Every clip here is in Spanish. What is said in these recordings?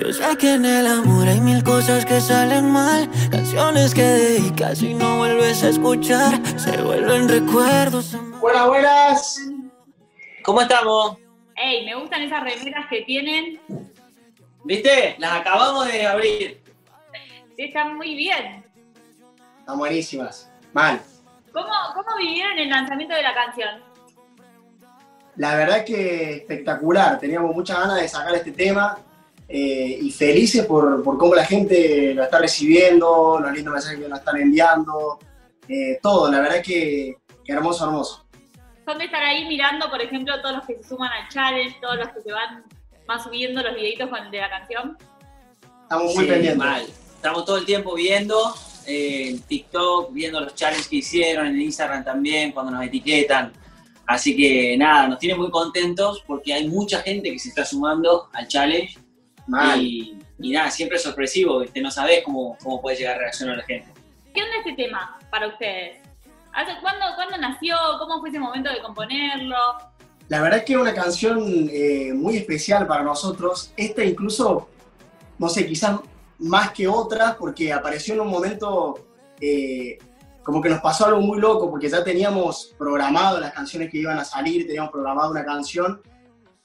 Yo sé que en el amor hay mil cosas que salen mal. Canciones que dedicas y no vuelves a escuchar. Se vuelven recuerdos. Buenas, buenas. ¿Cómo estamos? Ey, me gustan esas remeras que tienen. ¿Viste? Las acabamos de abrir. Sí, están muy bien. Están buenísimas. Mal. ¿Cómo, cómo vivieron el lanzamiento de la canción? La verdad que espectacular. Teníamos muchas ganas de sacar este tema eh, y felices por, por, cómo la gente lo está recibiendo, los lindos mensajes que nos están enviando, eh, todo. La verdad que, que hermoso, hermoso. Son de estar ahí mirando, por ejemplo, todos los que se suman al challenge, todos los que se van, van subiendo los videitos con, de la canción. Estamos muy Sí, pendientes. mal. Estamos todo el tiempo viendo eh, en TikTok, viendo los challenges que hicieron, en Instagram también, cuando nos etiquetan. Así que nada, nos tiene muy contentos porque hay mucha gente que se está sumando al challenge. Mal. Y, y nada, siempre es sorpresivo, ¿viste? no sabés cómo, cómo puede llegar a reaccionar la gente. ¿Qué onda este tema para ustedes? ¿Hace, cuándo, ¿Cuándo nació? ¿Cómo fue ese momento de componerlo? La verdad que es una canción eh, muy especial para nosotros. Esta incluso, no sé, quizás más que otras, porque apareció en un momento eh, como que nos pasó algo muy loco, porque ya teníamos programado las canciones que iban a salir, teníamos programado una canción,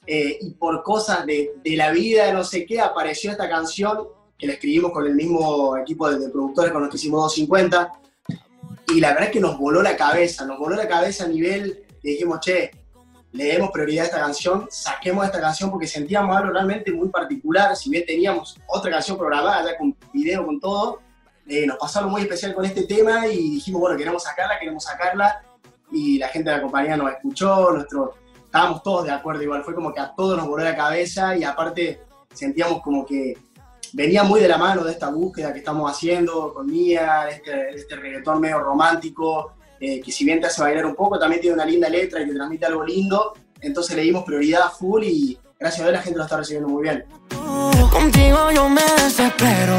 eh, y por cosas de, de, la vida, no sé qué, apareció esta canción, que la escribimos con el mismo equipo de, productores con los que hicimos 250, y la verdad es que nos voló la cabeza, nos voló la cabeza a nivel, que dijimos, che, le demos prioridad a esta canción, saquemos esta canción porque sentíamos algo realmente muy particular, si bien teníamos otra canción programada ya con video, con todo, eh, nos pasó algo muy especial con este tema y dijimos, bueno, queremos sacarla, queremos sacarla, y la gente de la compañía nos escuchó, nuestro, estábamos todos de acuerdo igual, fue como que a todos nos voló la cabeza y aparte sentíamos como que venía muy de la mano de esta búsqueda que estamos haciendo con Mía, este, este reggaetón medio romántico, eh, que si bien te hace bailar un poco, también tiene una linda letra y te transmite algo lindo. Entonces le dimos prioridad a full y gracias a Dios la gente lo está recibiendo muy bien. Contigo yo me desespero.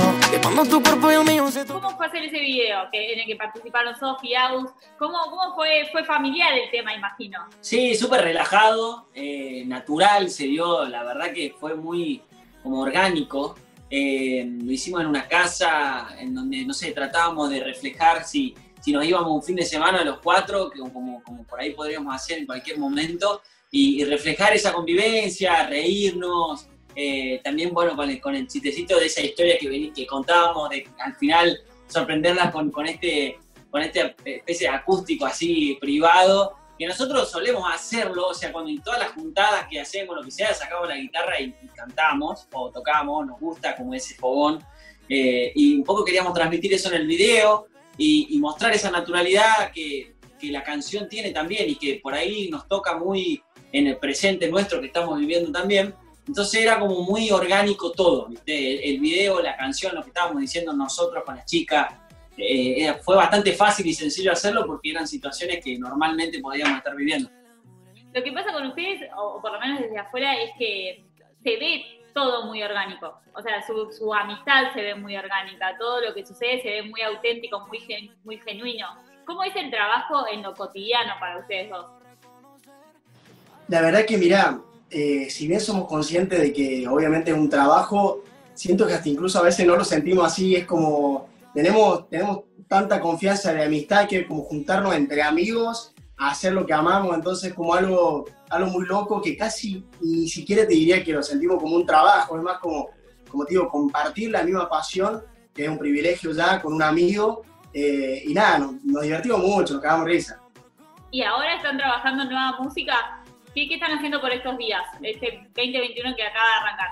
Tu cuerpo y el mío se ¿Cómo fue hacer ese video que, en el que participaron Sofi, Aus? ¿Cómo, cómo fue, fue familiar el tema, imagino? Sí, súper relajado, eh, natural, se dio, la verdad que fue muy como orgánico. Eh, lo hicimos en una casa en donde, no sé, tratábamos de reflejar si, si nos íbamos un fin de semana los cuatro, que como, como por ahí podríamos hacer en cualquier momento, y, y reflejar esa convivencia, reírnos, eh, también, bueno, con el, con el chistecito de esa historia que, que contábamos, de al final sorprenderlas con, con, este, con este especie de acústico así privado, que nosotros solemos hacerlo, o sea, cuando en todas las juntadas que hacemos, lo que sea, sacamos la guitarra y, y cantamos, o tocamos, nos gusta como ese fogón, eh, y un poco queríamos transmitir eso en el video, y, y mostrar esa naturalidad que, que la canción tiene también, y que por ahí nos toca muy en el presente nuestro que estamos viviendo también, entonces era como muy orgánico todo, ¿viste? El, el, video, la canción, lo que estábamos diciendo nosotros con las chicas. Eh, fue bastante fácil y sencillo hacerlo porque eran situaciones que normalmente podíamos estar viviendo. Lo que pasa con ustedes, o por lo menos desde afuera, es que se ve todo muy orgánico. O sea, su, su amistad se ve muy orgánica, todo lo que sucede se ve muy auténtico, muy, gen, muy genuino. ¿Cómo es el trabajo en lo cotidiano para ustedes dos? La verdad que, mirá, eh, si bien somos conscientes de que obviamente es un trabajo, siento que hasta incluso a veces no lo sentimos así, es como, tenemos, tenemos tanta confianza de amistad que como juntarnos entre amigos a hacer lo que amamos, entonces como algo, algo muy loco que casi ni siquiera te diría que lo sentimos como un trabajo, es más como, como te digo, compartir la misma pasión, que es un privilegio ya con un amigo, eh, y nada, nos, divertimos mucho, nos cagamos risa. ¿Y ahora están trabajando en nueva música? ¿Qué, ¿Qué, están haciendo por estos días, este 2021 que acaba de arrancar?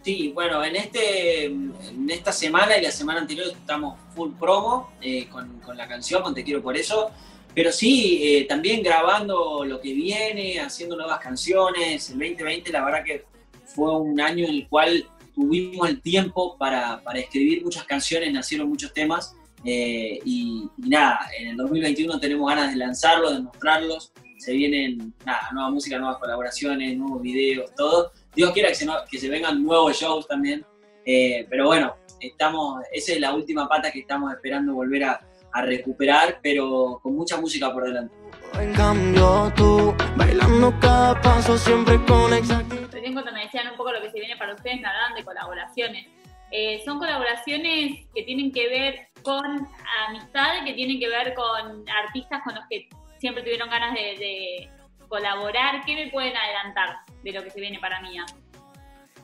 Sí, bueno, en, este, en esta semana y la semana anterior estamos full promo eh, con, con, la canción, con Te Quiero Por Eso, pero sí, eh, también grabando lo que viene, haciendo nuevas canciones. El 2020 la verdad que fue un año en el cual tuvimos el tiempo para, para escribir muchas canciones, nacieron muchos temas. Eh, y, y, nada, en el 2021 tenemos ganas de lanzarlos, de mostrarlos. Se vienen nada, nueva música, nuevas colaboraciones, nuevos videos, todo. Dios quiera que se, no, que se vengan nuevos shows también. Eh, pero bueno, estamos, esa es la última pata que estamos esperando volver a, a, recuperar, pero con mucha música por delante. En cambio tú, bailando cada paso siempre con exactitud. recién cuando me decían un poco lo que se viene para ustedes, me hablaban de colaboraciones. Eh, son colaboraciones que tienen que ver con amistad, que tienen que ver con artistas con los que siempre tuvieron ganas de, colaborar. ¿Qué me pueden adelantar de lo que se viene para mí?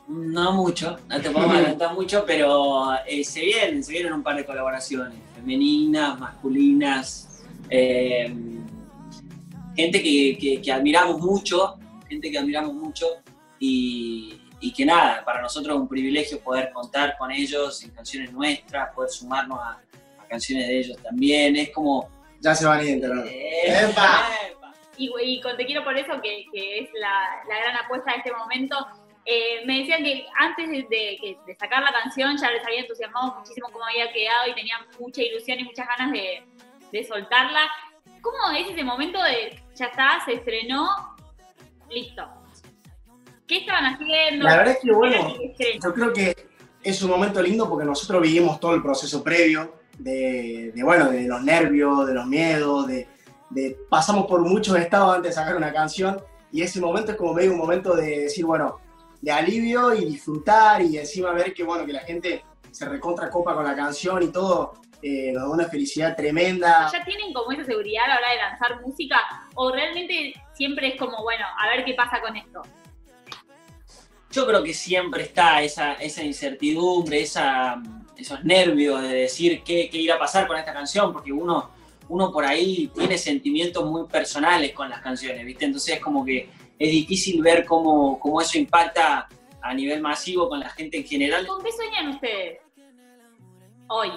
No mucho, no te podemos adelantar mucho, pero eh, se vienen, se vienen un par de colaboraciones, femeninas, masculinas, eh, gente que, que, admiramos mucho, gente que admiramos mucho y, y, que nada, para nosotros es un privilegio poder contar con ellos en canciones nuestras, poder sumarnos a, canciones de ellos también, es como... Ya se van a ir eh, Y, y, con Te Quiero por eso, que, que es la, la gran apuesta de este momento, eh, me decían que antes de, sacar la canción ya les había entusiasmado muchísimo cómo había quedado y tenían mucha ilusión y muchas ganas de, soltarla. ¿Cómo es ese momento de ya está, se estrenó, listo? ¿Qué estaban haciendo? La verdad es que bueno, yo creo que es un momento lindo porque nosotros vivimos todo el proceso previo de, bueno, de los nervios, de los miedos, de, de pasamos por muchos estados antes de sacar una canción y ese momento es como medio un momento de decir, bueno, de alivio y disfrutar y encima ver que, bueno, que la gente se recontra copa con la canción y todo, eh, nos da una felicidad tremenda. ¿Ya tienen como esa seguridad a la hora de lanzar música o realmente siempre es como, bueno, a ver qué pasa con esto? Yo creo que siempre está esa, esa incertidumbre, esa, esos nervios de decir qué, qué irá a pasar con esta canción, porque uno, uno por ahí tiene sentimientos muy personales con las canciones, ¿viste? Entonces es como que es difícil ver cómo, cómo eso impacta a nivel masivo con la gente en general. ¿Con qué sueñan ustedes hoy?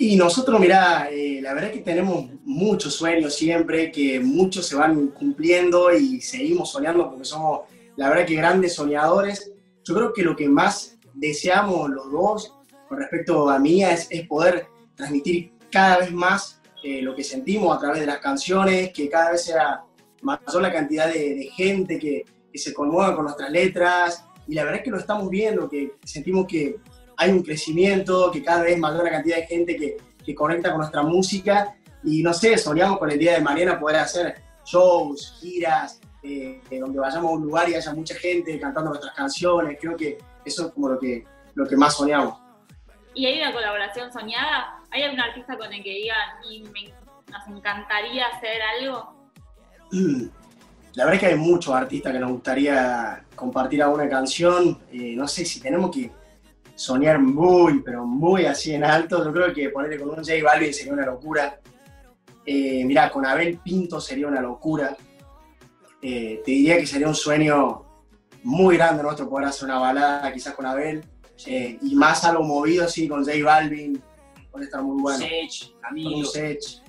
Y nosotros, mirá, eh, la verdad es que tenemos muchos sueños siempre, que muchos se van cumpliendo y seguimos soñando porque somos, la verdad que grandes soñadores. Yo creo que lo que más deseamos los dos con respecto a mí es, es poder transmitir cada vez más eh, lo que sentimos a través de las canciones, que cada vez sea mayor la cantidad de, gente que, se conmueva con nuestras letras, y la verdad es que lo estamos viendo, que sentimos que hay un crecimiento, que cada vez mayor la cantidad de gente que, que conecta con nuestra música, y no sé, soñamos con el día de mañana poder hacer shows, giras, eh, donde vayamos a un lugar y haya mucha gente cantando nuestras canciones, creo que eso es como lo que, lo que más soñamos. ¿Y hay una colaboración soñada? ¿Hay algún artista con el que digan, y nos encantaría hacer algo? La verdad es que hay muchos artistas que nos gustaría compartir alguna canción. Eh, no sé si tenemos que soñar muy, pero muy así en alto. Yo creo que ponerle con un J Balvin sería una locura. Eh, mirá, con Abel Pinto sería una locura. Eh, te diría que sería un sueño muy grande nuestro poder hacer una balada quizás con Abel. y más algo movido así con J Balvin. Puede estar muy bueno. Sech, amigo. Con Sech.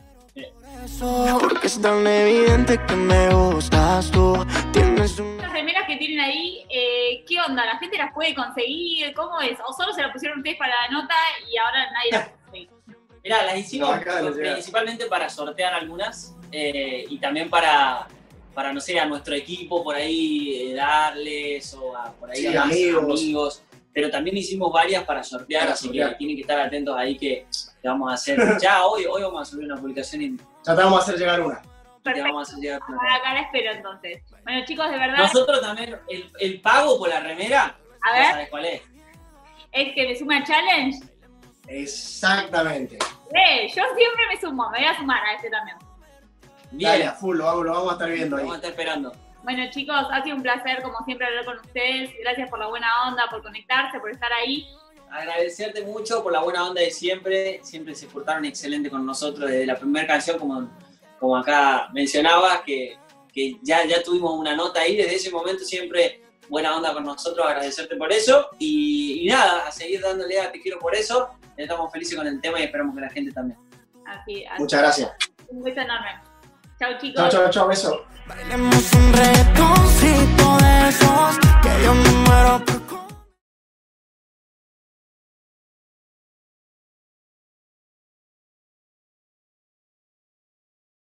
Porque es tan evidente que me gustas tú. Tienes un... Las remeras que tienen ahí, eh, ¿qué onda? ¿La gente las puede conseguir? ¿Cómo es? ¿O solo se las pusieron ustedes para la nota y ahora nadie las puede Mirá, las hicimos principalmente para sortear algunas eh, y también para, para, no sé, a nuestro equipo por ahí eh, darles o a, por ahí a amigos. Pero también hicimos varias para sortear, así que tienen que estar atentos ahí que, vamos a hacer. Ya hoy, hoy vamos a subir una publicación en ya te vamos a hacer llegar una. Perfecto. vamos a hacer llegar una. Acá la espero entonces. Bueno, chicos, de verdad. Nosotros también, el, el pago por la remera, a ver. ¿sabes cuál es? ¿Es que me suma challenge? Exactamente. Eh, yo siempre me sumo, me voy a sumar a este también. Bien. Dale, a full, lo vamos, lo vamos a estar viendo ahí. Vamos a estar esperando. Bueno, chicos, ha sido un placer, como siempre, hablar con ustedes. Gracias por la buena onda, por conectarse, por estar ahí agradecerte mucho por la buena onda de siempre. Siempre se portaron excelente con nosotros desde la primera canción, como, como acá mencionabas, que, que ya, ya tuvimos una nota ahí. Desde ese momento siempre buena onda con nosotros, agradecerte por eso. Y, nada, a seguir dándole a Te Quiero por eso. Estamos felices con el tema y esperamos que la gente también. Así, Muchas gracias. Un beso enorme. Chao, chicos. Chao, chao, chao, beso. Bailemos un reggaetoncito de esos que yo me muero